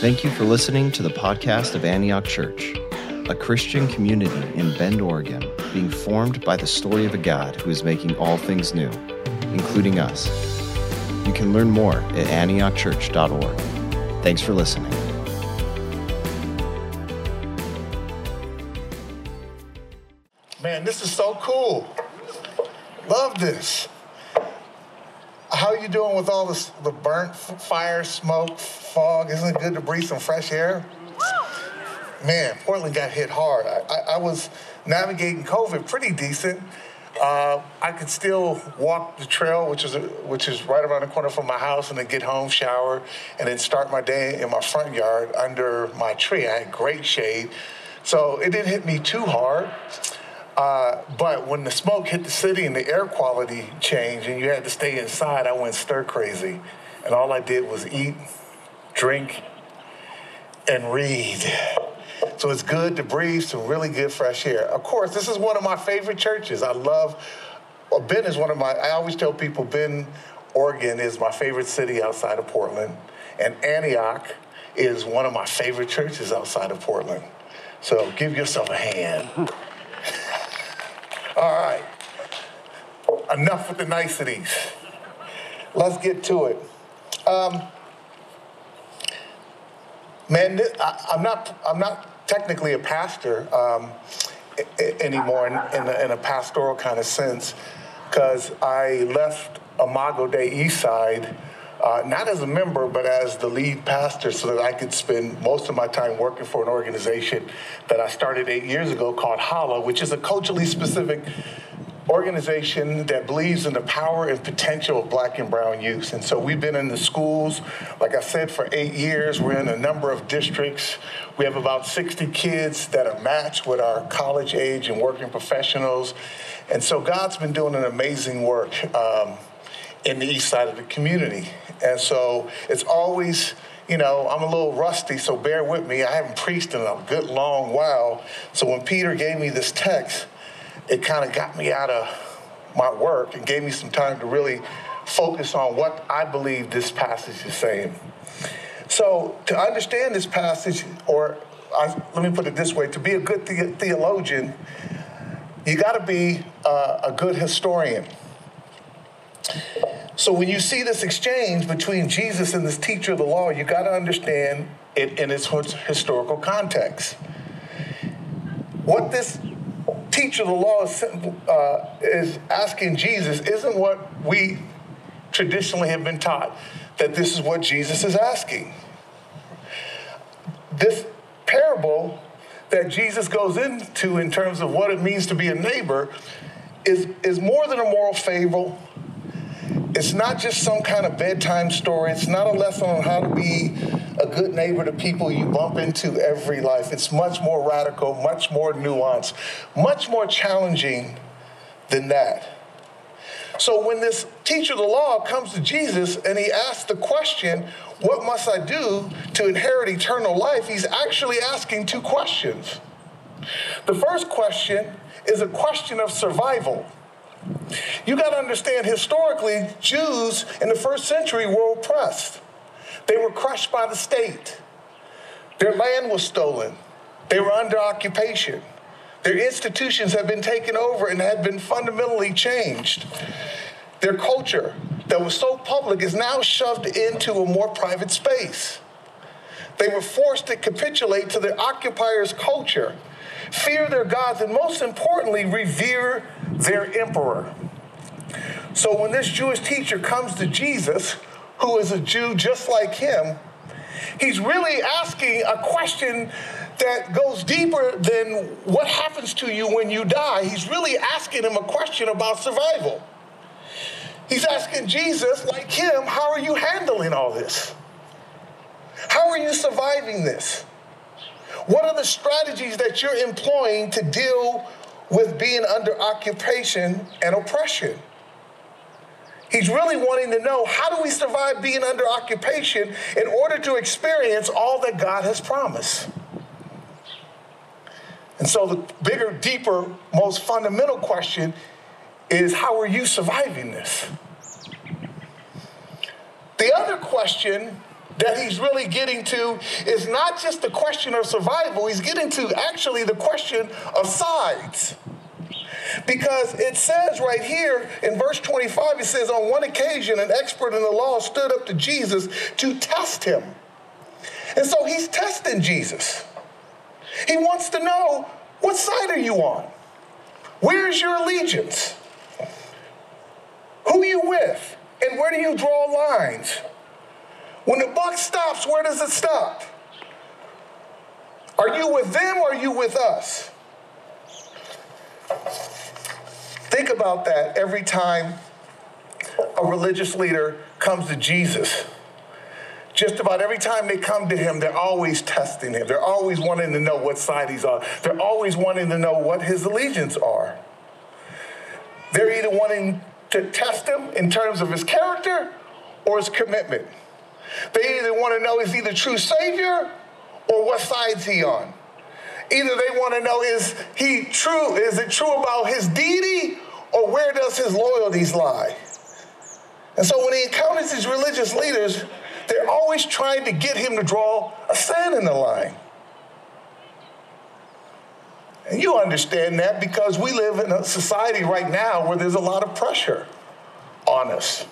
Thank you for listening to the podcast of Antioch Church, a Christian community in Bend, Oregon, being formed by the story of a God who is making all things new, including us. You can learn more at antiochchurch.org. Thanks for listening. Man, this is so cool. Love this. You doing with all this, the burnt fire, smoke, fog? Isn't it good to breathe some fresh air? Man, Portland got hit hard. I, I, I was navigating COVID pretty decent. Uh, I could still walk the trail, which is which is right around the corner from my house, and then get home, shower, and then start my day in my front yard under my tree. I had great shade, so it didn't hit me too hard. Uh, but when the smoke hit the city and the air quality changed and you had to stay inside, I went stir crazy. And all I did was eat, drink, and read. So it's good to breathe some really good fresh air. Of course, this is one of my favorite churches. I love, well, Bend is one of my, I always tell people Bend, Oregon is my favorite city outside of Portland. And Antioch is one of my favorite churches outside of Portland. So give yourself a hand. All right. Enough with the niceties. Let's get to it. Um, man, I, am not. I'm not technically a pastor um, anymore in, in, a, in, a, pastoral kind of sense, because I left Imago Dei Eastside. Uh, not as a member, but as the lead pastor, so that I could spend most of my time working for an organization that I started eight years ago called Holla, which is a culturally specific organization that believes in the power and potential of black and brown youth. And so we've been in the schools, like I said, for eight years. We're in a number of districts. We have about 60 kids that are matched with our college age and working professionals. And so God's been doing an amazing work um, in the east side of the community. And so it's always, you know, I'm a little rusty, so bear with me. I haven't preached in a good long while. So when Peter gave me this text, it kind of got me out of my work and gave me some time to really focus on what I believe this passage is saying. So, to understand this passage, or I, let me put it this way to be a good the- theologian, you got to be uh, a good historian. So, when you see this exchange between Jesus and this teacher of the law, you got to understand it in its historical context. What this teacher of the law is, uh, is asking Jesus isn't what we traditionally have been taught, that this is what Jesus is asking. This parable that Jesus goes into in terms of what it means to be a neighbor is, is more than a moral fable. It's not just some kind of bedtime story. It's not a lesson on how to be a good neighbor to people you bump into every life. It's much more radical, much more nuanced, much more challenging than that. So when this teacher of the law comes to Jesus and he asks the question, What must I do to inherit eternal life? He's actually asking two questions. The first question is a question of survival. You got to understand historically, Jews in the first century were oppressed. They were crushed by the state. Their land was stolen. They were under occupation. Their institutions had been taken over and had been fundamentally changed. Their culture that was so public is now shoved into a more private space. They were forced to capitulate to the occupiers' culture, fear their gods, and most importantly, revere their emperor. So when this Jewish teacher comes to Jesus, who is a Jew just like him, he's really asking a question that goes deeper than what happens to you when you die. He's really asking him a question about survival. He's asking Jesus, like him, how are you handling all this? How are you surviving this? What are the strategies that you're employing to deal with being under occupation and oppression? He's really wanting to know how do we survive being under occupation in order to experience all that God has promised? And so, the bigger, deeper, most fundamental question is how are you surviving this? The other question that he's really getting to is not just the question of survival, he's getting to actually the question of sides. Because it says right here in verse 25, it says, On one occasion, an expert in the law stood up to Jesus to test him. And so he's testing Jesus. He wants to know what side are you on? Where's your allegiance? Who are you with? And where do you draw lines? When the buck stops, where does it stop? Are you with them or are you with us? Think about that every time a religious leader comes to Jesus. Just about every time they come to him, they're always testing him. They're always wanting to know what side he's on. They're always wanting to know what his allegiance are. They're either wanting to test him in terms of his character or his commitment. They either want to know is he the true Savior or what side's he on. Either they want to know is he true, is it true about his deity or where does his loyalties lie? And so when he encounters these religious leaders, they're always trying to get him to draw a sand in the line. And you understand that because we live in a society right now where there's a lot of pressure on us.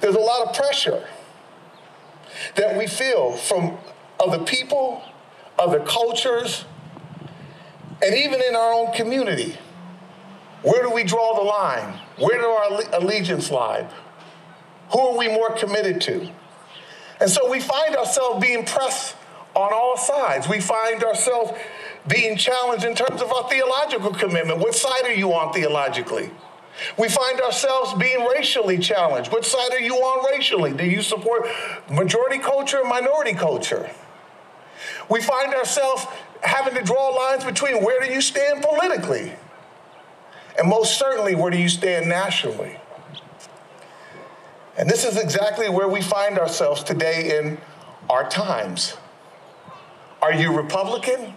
There's a lot of pressure that we feel from other people, other cultures, and even in our own community. Where do we draw the line? Where do our allegiance lie? Who are we more committed to? And so we find ourselves being pressed on all sides. We find ourselves being challenged in terms of our theological commitment. What side are you on theologically? We find ourselves being racially challenged. What side are you on racially? Do you support majority culture or minority culture? We find ourselves having to draw lines between where do you stand politically? And most certainly, where do you stand nationally? And this is exactly where we find ourselves today in our times. Are you Republican?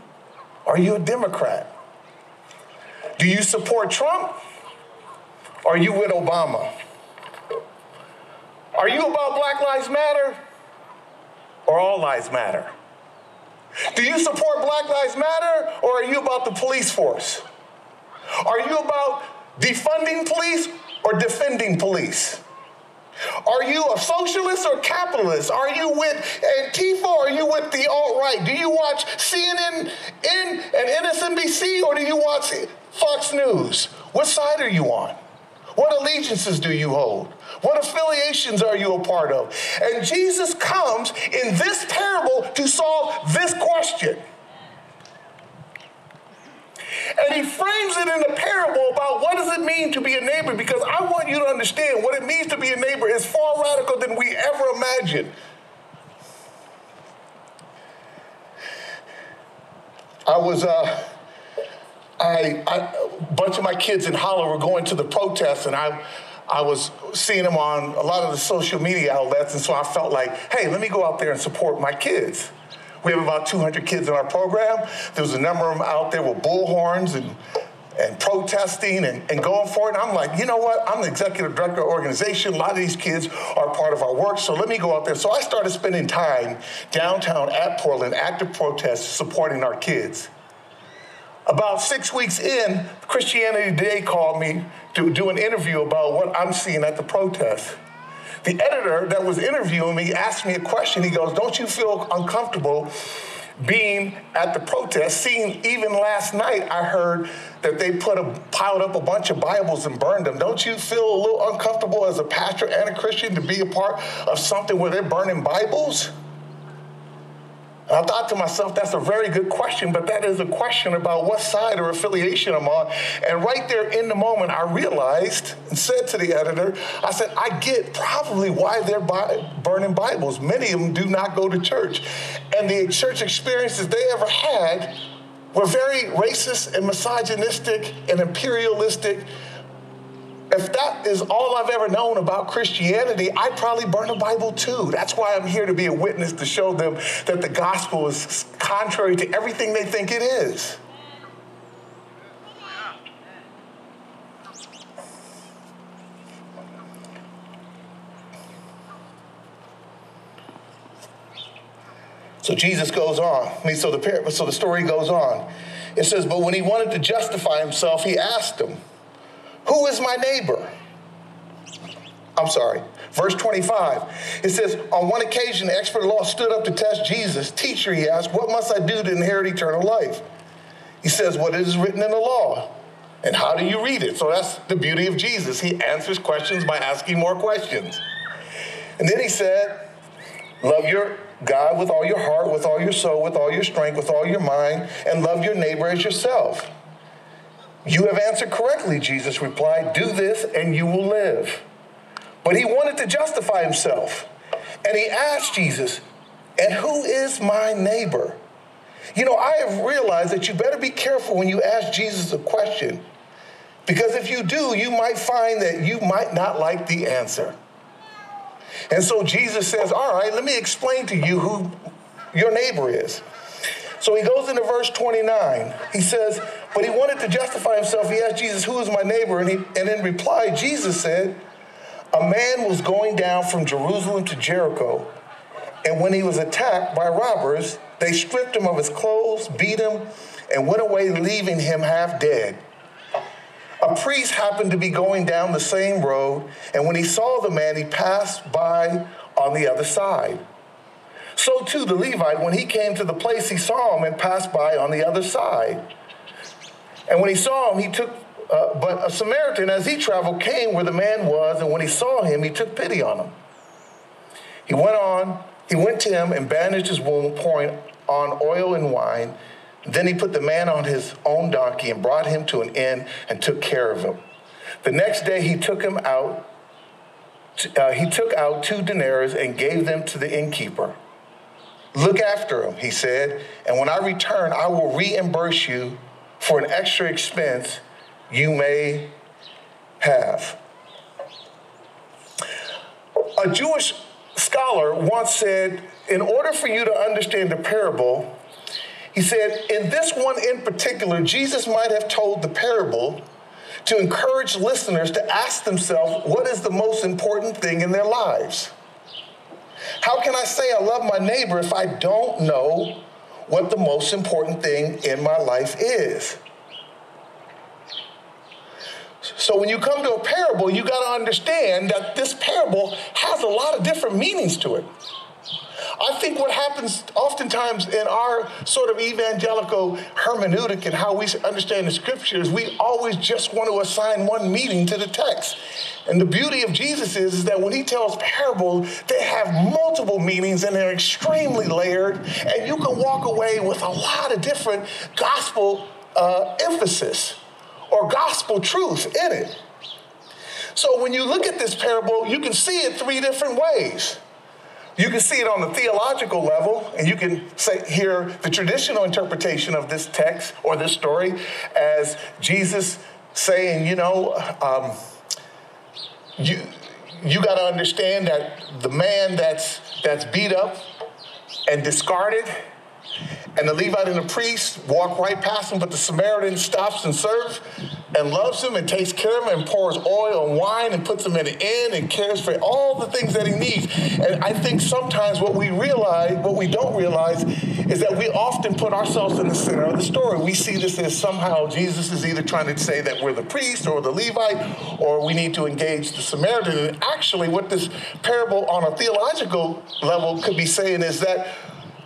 Are you a Democrat? Do you support Trump? Are you with Obama? Are you about Black Lives Matter or All Lives Matter? Do you support Black Lives Matter or are you about the police force? Are you about defunding police or defending police? Are you a socialist or capitalist? Are you with Antifa or are you with the alt right? Do you watch CNN and MSNBC or do you watch Fox News? What side are you on? What allegiances do you hold? What affiliations are you a part of? And Jesus comes in this parable to solve this question. And he frames it in a parable about what does it mean to be a neighbor because I want you to understand what it means to be a neighbor is far radical than we ever imagined. I was uh, I, I, a bunch of my kids in Holland were going to the protests, and I, I was seeing them on a lot of the social media outlets, and so I felt like, hey, let me go out there and support my kids. We have about 200 kids in our program. There was a number of them out there with bullhorns and, and protesting and, and going for it. And I'm like, you know what? I'm the executive director of the organization. A lot of these kids are part of our work, so let me go out there. So I started spending time downtown at Portland, active protests, supporting our kids. About six weeks in, Christianity Today called me to do an interview about what I'm seeing at the protest. The editor that was interviewing me asked me a question. He goes, Don't you feel uncomfortable being at the protest? Seeing even last night, I heard that they put a piled up a bunch of Bibles and burned them. Don't you feel a little uncomfortable as a pastor and a Christian to be a part of something where they're burning Bibles? And I thought to myself, that's a very good question, but that is a question about what side or affiliation I'm on. And right there in the moment, I realized and said to the editor, I said, I get probably why they're burning Bibles. Many of them do not go to church. And the church experiences they ever had were very racist and misogynistic and imperialistic if that is all I've ever known about Christianity, I'd probably burn a Bible too. That's why I'm here to be a witness to show them that the gospel is contrary to everything they think it is. So Jesus goes on. I mean, so the so the story goes on. It says, but when he wanted to justify himself, he asked him, "Who is my neighbor?" I'm sorry. Verse 25. It says, on one occasion, the expert law stood up to test Jesus. Teacher, he asked, what must I do to inherit eternal life? He says, what is written in the law? And how do you read it? So that's the beauty of Jesus. He answers questions by asking more questions. And then he said, love your God with all your heart, with all your soul, with all your strength, with all your mind, and love your neighbor as yourself. You have answered correctly, Jesus replied. Do this and you will live. But he wanted to justify himself. And he asked Jesus, And who is my neighbor? You know, I have realized that you better be careful when you ask Jesus a question, because if you do, you might find that you might not like the answer. And so Jesus says, All right, let me explain to you who your neighbor is. So he goes into verse 29. He says, But he wanted to justify himself. He asked Jesus, Who is my neighbor? And, he, and in reply, Jesus said, A man was going down from Jerusalem to Jericho. And when he was attacked by robbers, they stripped him of his clothes, beat him, and went away, leaving him half dead. A priest happened to be going down the same road, and when he saw the man, he passed by on the other side. So too the Levite, when he came to the place, he saw him and passed by on the other side. And when he saw him, he took, uh, but a Samaritan, as he traveled, came where the man was, and when he saw him, he took pity on him. He went on, he went to him and bandaged his wound, pouring on oil and wine. Then he put the man on his own donkey and brought him to an inn and took care of him. The next day he took him out. Uh, he took out two denarii and gave them to the innkeeper. Look after him, he said, and when I return, I will reimburse you for an extra expense you may have. A Jewish scholar once said, in order for you to understand the parable, he said, in this one in particular, Jesus might have told the parable to encourage listeners to ask themselves what is the most important thing in their lives. How can I say I love my neighbor if I don't know what the most important thing in my life is? So when you come to a parable, you got to understand that this parable has a lot of different meanings to it. I think what happens oftentimes in our sort of evangelical hermeneutic and how we understand the scriptures, we always just want to assign one meaning to the text. And the beauty of Jesus is, is that when he tells parables, they have multiple meanings and they're extremely layered. And you can walk away with a lot of different gospel uh, emphasis or gospel truth in it. So when you look at this parable, you can see it three different ways. You can see it on the theological level, and you can say, hear the traditional interpretation of this text or this story as Jesus saying, you know, um, you you got to understand that the man that's that's beat up and discarded and the Levite and the priest walk right past him, but the Samaritan stops and serves and loves him and takes care of him and pours oil and wine and puts him in an inn and cares for all the things that he needs. And I think sometimes what we realize, what we don't realize, is that we often put ourselves in the center of the story. We see this as somehow Jesus is either trying to say that we're the priest or the Levite, or we need to engage the Samaritan. And actually, what this parable on a theological level could be saying is that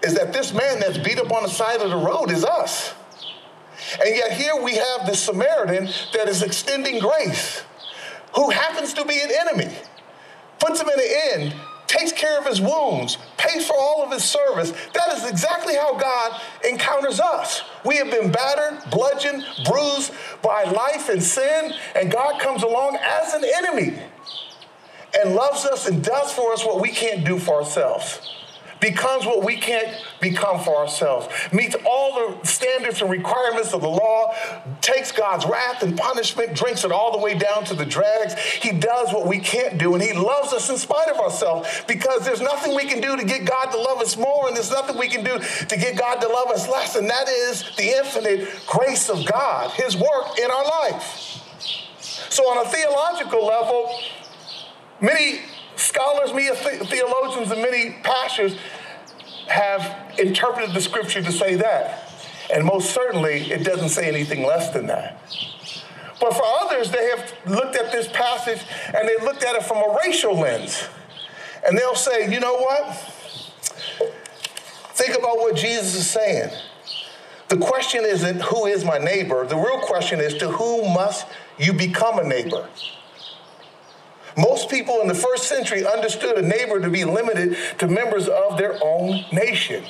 is that this man that's beat up on the side of the road is us. And yet here we have this Samaritan that is extending grace, who happens to be an enemy, puts him in an inn, takes care of his wounds, pays for all of his service. That is exactly how God encounters us. We have been battered, bludgeoned, bruised by life and sin, and God comes along as an enemy and loves us and does for us what we can't do for ourselves becomes what we can't become for ourselves, meets all the standards and requirements of the law, takes God's wrath and punishment, drinks it all the way down to the dregs. He does what we can't do, and He loves us in spite of ourselves because there's nothing we can do to get God to love us more, and there's nothing we can do to get God to love us less, and that is the infinite grace of God, His work in our life. So, on a theological level, many scholars, many theologians, and many pastors have interpreted the scripture to say that. And most certainly, it doesn't say anything less than that. But for others, they have looked at this passage and they looked at it from a racial lens. And they'll say, you know what? Think about what Jesus is saying. The question isn't who is my neighbor. The real question is to whom must you become a neighbor? Most people in the first century understood a neighbor to be limited to members of their own nation.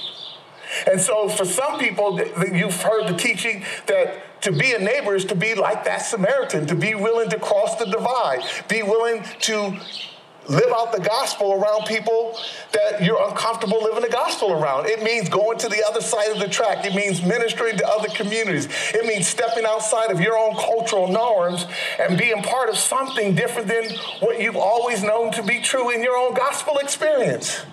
And so, for some people, you've heard the teaching that to be a neighbor is to be like that Samaritan, to be willing to cross the divide, be willing to live out the gospel around people that you're uncomfortable living the gospel around. It means going to the other side of the track. It means ministering to other communities. It means stepping outside of your own cultural norms and being part of something different than what you've always known to be true in your own gospel experience.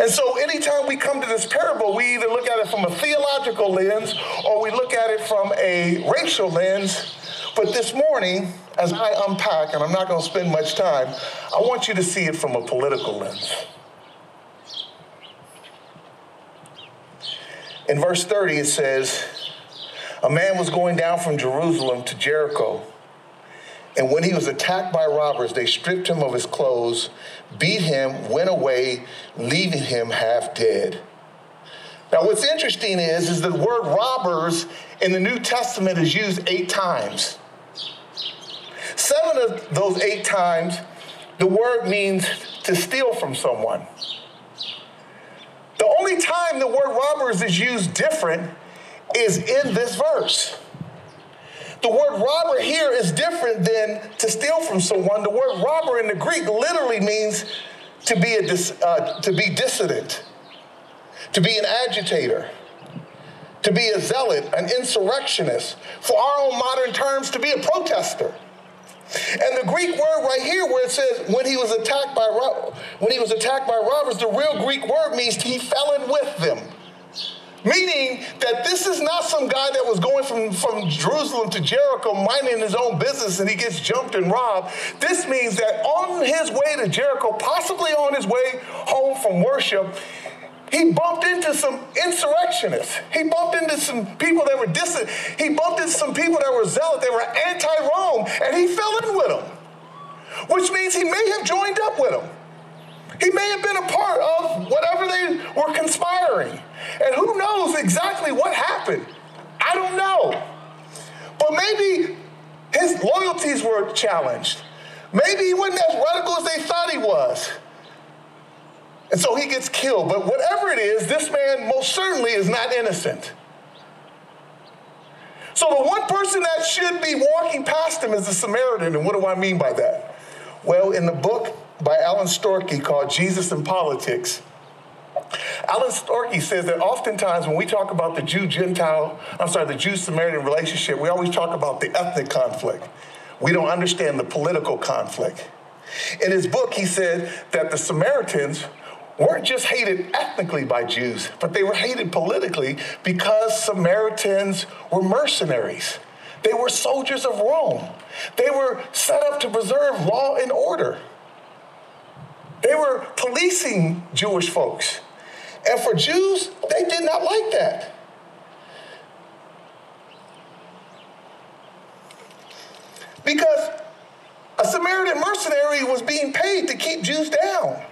And so, anytime we come to this parable, we either look at it from a theological lens or we look at it from a racial lens. But this morning, as I unpack, and I'm not going to spend much time, I want you to see it from a political lens. In verse 30, it says, A man was going down from Jerusalem to Jericho. And when he was attacked by robbers, they stripped him of his clothes, beat him, went away, leaving him half dead. Now, what's interesting is, is the word robbers in the New Testament is used eight times. Seven of those eight times, the word means to steal from someone. The only time the word robbers is used different is in this verse. The word robber here is different than to steal from someone. The word robber in the Greek literally means to be, a dis, uh, to be dissident, to be an agitator, to be a zealot, an insurrectionist. For our own modern terms, to be a protester. And the Greek word right here, where it says when he was attacked by when he was attacked by robbers, the real Greek word means he fell in with them. Meaning that this is not some guy that was going from, from Jerusalem to Jericho minding his own business and he gets jumped and robbed. This means that on his way to Jericho, possibly on his way home from worship, he bumped into some insurrectionists. He bumped into some people that were distant. He bumped into some people that were zealot, they were anti-Rome, and he fell in with them. Which means he may have joined up with them. He may have been a part of whatever they were conspiring. And who knows exactly what happened? I don't know. But maybe his loyalties were challenged. Maybe he wasn't as radical as they thought he was. And so he gets killed. But whatever it is, this man most certainly is not innocent. So the one person that should be walking past him is the Samaritan. And what do I mean by that? Well, in the book by Alan Storkey called Jesus and Politics, Alan Storkey says that oftentimes when we talk about the Jew Gentile, I'm sorry, the Jew Samaritan relationship, we always talk about the ethnic conflict. We don't understand the political conflict. In his book, he said that the Samaritans weren't just hated ethnically by Jews, but they were hated politically because Samaritans were mercenaries. They were soldiers of Rome. They were set up to preserve law and order. They were policing Jewish folks. And for Jews, they did not like that. Because a Samaritan mercenary was being paid to keep Jews down.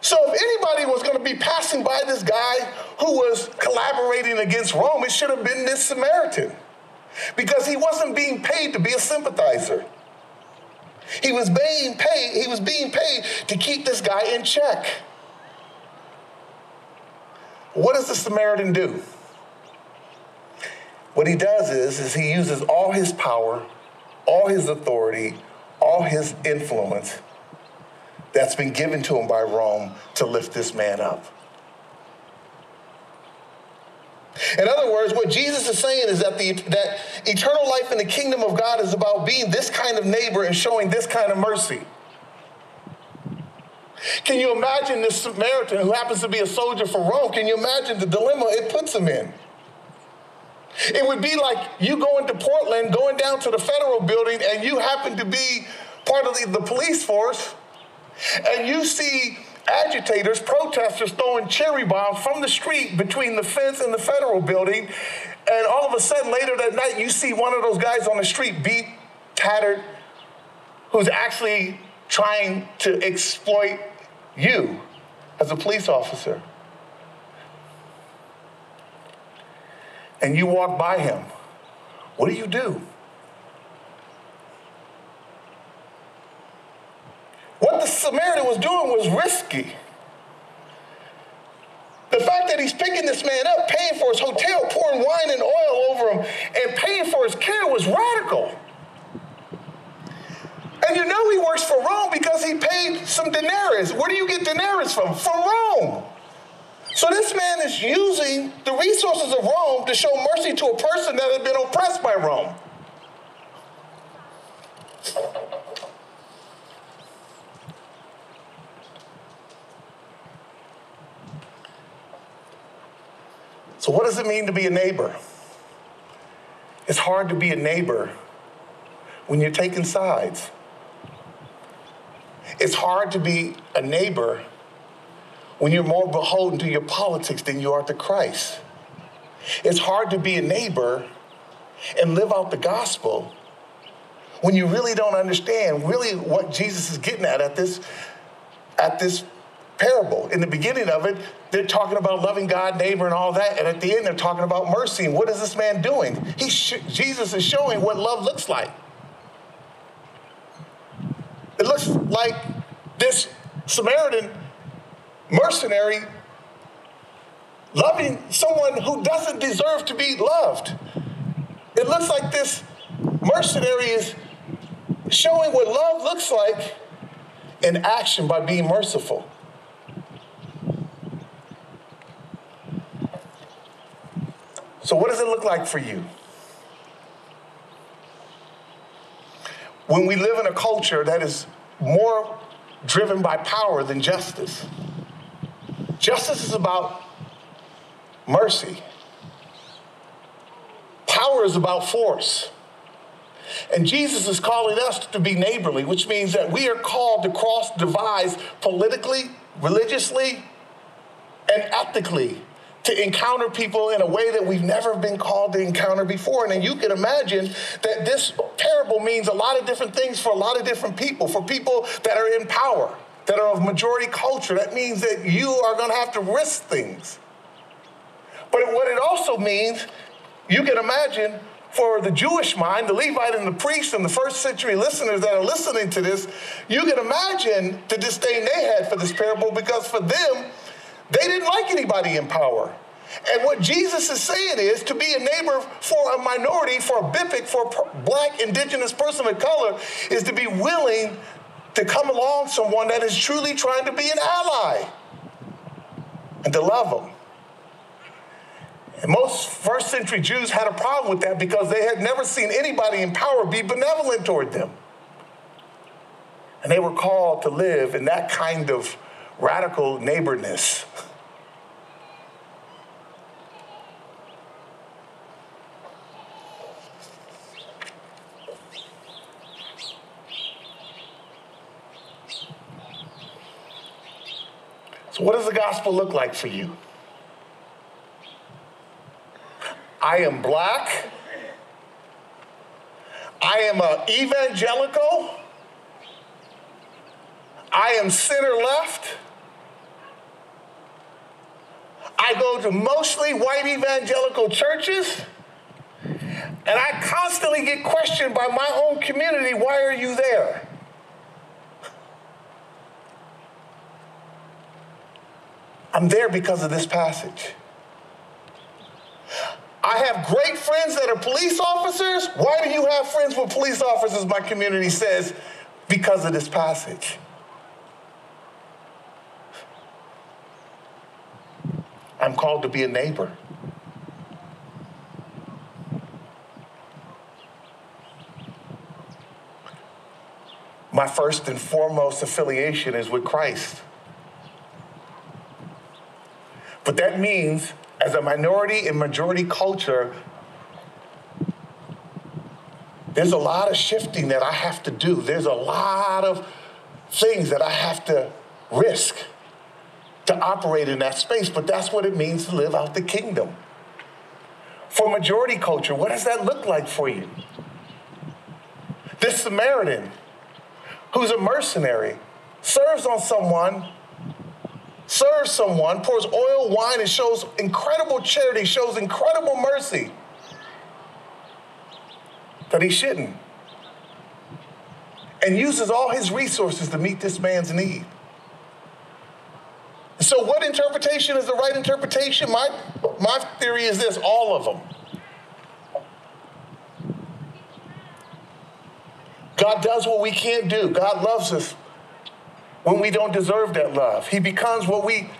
So if anybody was going to be passing by this guy who was collaborating against Rome, it should have been this Samaritan. Because he wasn't being paid to be a sympathizer. He was being paid, he was being paid to keep this guy in check. What does the Samaritan do? What he does is, is he uses all his power, all his authority, all his influence that's been given to him by Rome to lift this man up. In other words, what Jesus is saying is that, the, that eternal life in the kingdom of God is about being this kind of neighbor and showing this kind of mercy. Can you imagine this Samaritan who happens to be a soldier for Rome? Can you imagine the dilemma it puts him in? It would be like you going to Portland, going down to the federal building, and you happen to be part of the, the police force, and you see agitators, protesters throwing cherry bombs from the street between the fence and the federal building. And all of a sudden, later that night, you see one of those guys on the street, beat, tattered, who's actually trying to exploit you as a police officer. And you walk by him. What do you do? What the Samaritan was doing was risky. The fact that he's picking this man up, paying for his hotel, pouring wine and oil over him, and paying for his care was radical. And you know he works for Rome because he paid some denarius. Where do you get denarius from? From Rome. So this man is using the resources of Rome to show mercy to a person that had been oppressed by Rome. So, what does it mean to be a neighbor? It's hard to be a neighbor when you're taking sides. It's hard to be a neighbor when you're more beholden to your politics than you are to Christ. It's hard to be a neighbor and live out the gospel when you really don't understand really what Jesus is getting at at this at this parable. In the beginning of it, they're talking about loving God, neighbor, and all that. And at the end, they're talking about mercy. And what is this man doing? He sh- Jesus is showing what love looks like. It looks like this Samaritan mercenary loving someone who doesn't deserve to be loved. It looks like this mercenary is showing what love looks like in action by being merciful. So, what does it look like for you? When we live in a culture that is more driven by power than justice, justice is about mercy, power is about force. And Jesus is calling us to be neighborly, which means that we are called to cross divides politically, religiously, and ethically to encounter people in a way that we've never been called to encounter before. And you can imagine that this parable means a lot of different things for a lot of different people, for people that are in power, that are of majority culture. That means that you are going to have to risk things. But what it also means, you can imagine for the Jewish mind, the Levite and the priest and the first century listeners that are listening to this, you can imagine the disdain they had for this parable because for them, they didn't like anybody in power. And what Jesus is saying is to be a neighbor for a minority, for a BIPOC, for a black, indigenous person of color, is to be willing to come along someone that is truly trying to be an ally and to love them. And most first century Jews had a problem with that because they had never seen anybody in power be benevolent toward them. And they were called to live in that kind of radical neighborness. So, what does the gospel look like for you? I am black. I am an evangelical. I am center left. I go to mostly white evangelical churches, and I constantly get questioned by my own community why are you there? I'm there because of this passage. I have great friends that are police officers. Why do you have friends with police officers? My community says, because of this passage. I'm called to be a neighbor. My first and foremost affiliation is with Christ. But that means, as a minority and majority culture, there's a lot of shifting that I have to do. There's a lot of things that I have to risk to operate in that space, but that's what it means to live out the kingdom. For majority culture, what does that look like for you? This Samaritan, who's a mercenary, serves on someone, serves someone, pours oil, wine, and shows incredible charity, shows incredible mercy that he shouldn't, and uses all his resources to meet this man's need. So, what interpretation is the right interpretation? My, my theory is this all of them. God does what we can't do. God loves us when we don't deserve that love. He becomes what we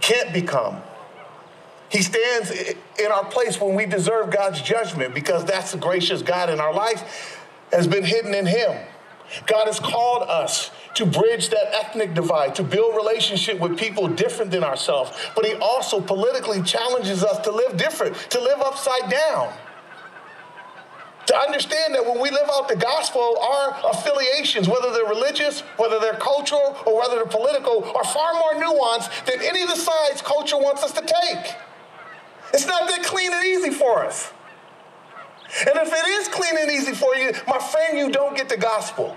can't become. He stands in our place when we deserve God's judgment because that's the gracious God in our life has been hidden in Him. God has called us to bridge that ethnic divide, to build relationship with people different than ourselves. But He also politically challenges us to live different, to live upside down to understand that when we live out the gospel, our affiliations, whether they're religious, whether they're cultural, or whether they're political, are far more nuanced than any of the sides culture wants us to take. It's not that clean and easy for us. And if it is clean and easy for you, my friend, you don't get the gospel.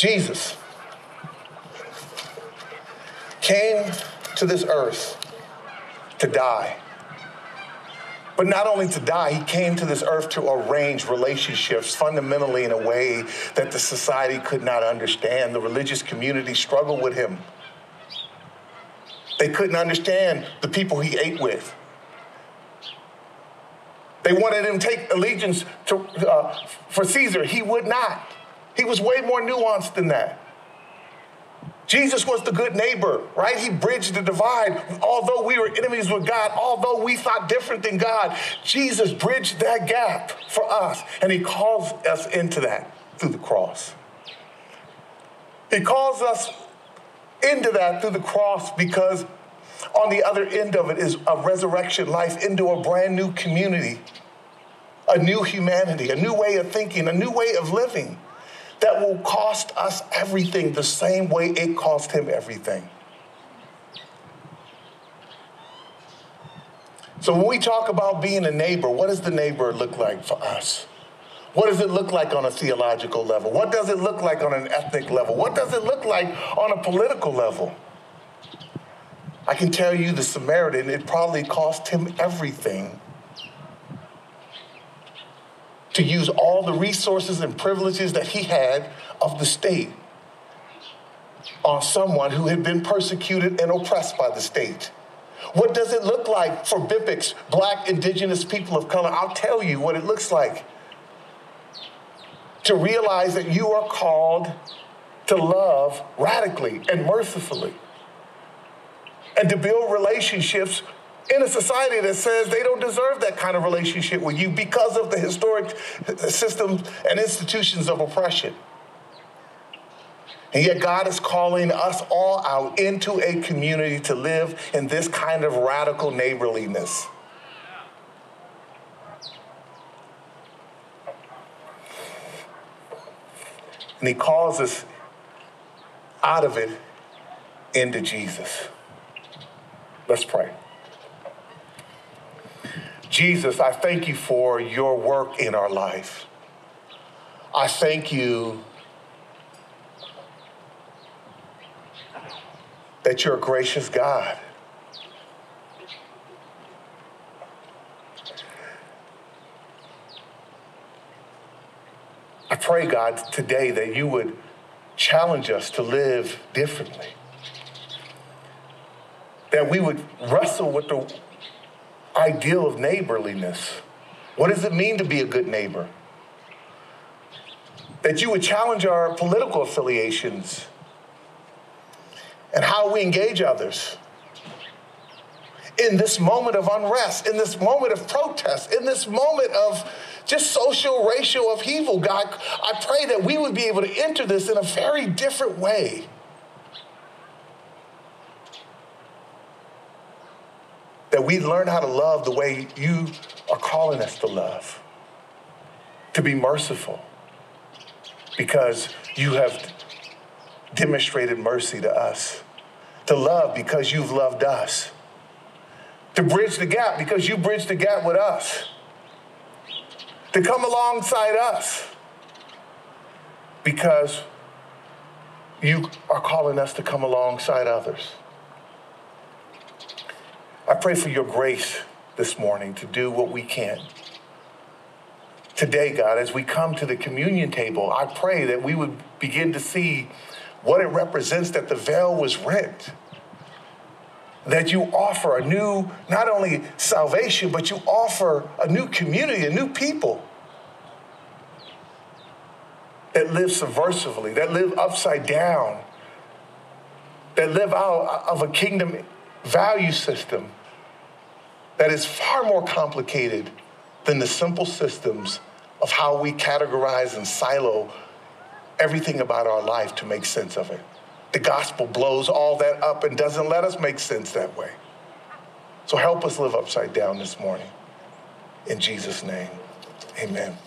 Jesus came to this earth to die. But not only to die, he came to this earth to arrange relationships fundamentally in a way that the society could not understand. The religious community struggled with him. They couldn't understand the people he ate with. They wanted him to take allegiance to, uh, for Caesar. He would not. He was way more nuanced than that. Jesus was the good neighbor, right? He bridged the divide. Although we were enemies with God, although we thought different than God, Jesus bridged that gap for us. And he calls us into that through the cross. He calls us into that through the cross because on the other end of it is a resurrection life into a brand new community, a new humanity, a new way of thinking, a new way of living that will cost us everything the same way it cost him everything. So when we talk about being a neighbor, what does the neighbor look like for us? What does it look like on a theological level? What does it look like on an ethnic level? What does it look like on a political level? I can tell you the Samaritan, it probably cost him everything to use all the resources and privileges that he had of the state on someone who had been persecuted and oppressed by the state. What does it look like for BIPOCs, black indigenous people of color? I'll tell you what it looks like. To realize that you are called to love radically and mercifully and to build relationships in a society that says they don't deserve that kind of relationship with you because of the historic systems and institutions of oppression. And yet, God is calling us all out into a community to live in this kind of radical neighborliness. And He calls us out of it into Jesus. Let's pray. Jesus, I thank you for your work in our life. I thank you that you're a gracious God. I pray, God, today that you would challenge us to live differently. That we would wrestle with the ideal of neighborliness. What does it mean to be a good neighbor? That you would challenge our political affiliations and how we engage others. In this moment of unrest, in this moment of protest, in this moment of just social, racial upheaval, God, I pray that we would be able to enter this in a very different way. That we learn how to love the way you are calling us to love, to be merciful, because you have demonstrated mercy to us, to love because you've loved us, to bridge the gap because you bridged the gap with us, to come alongside us because you are calling us to come alongside others. I pray for your grace this morning to do what we can. Today, God, as we come to the communion table, I pray that we would begin to see what it represents that the veil was rent. That you offer a new, not only salvation, but you offer a new community, a new people that live subversively, that live upside down, that live out of a kingdom value system that is far more complicated than the simple systems of how we categorize and silo everything about our life to make sense of it. The gospel blows all that up and doesn't let us make sense that way. So help us live upside down this morning. In Jesus' name, amen.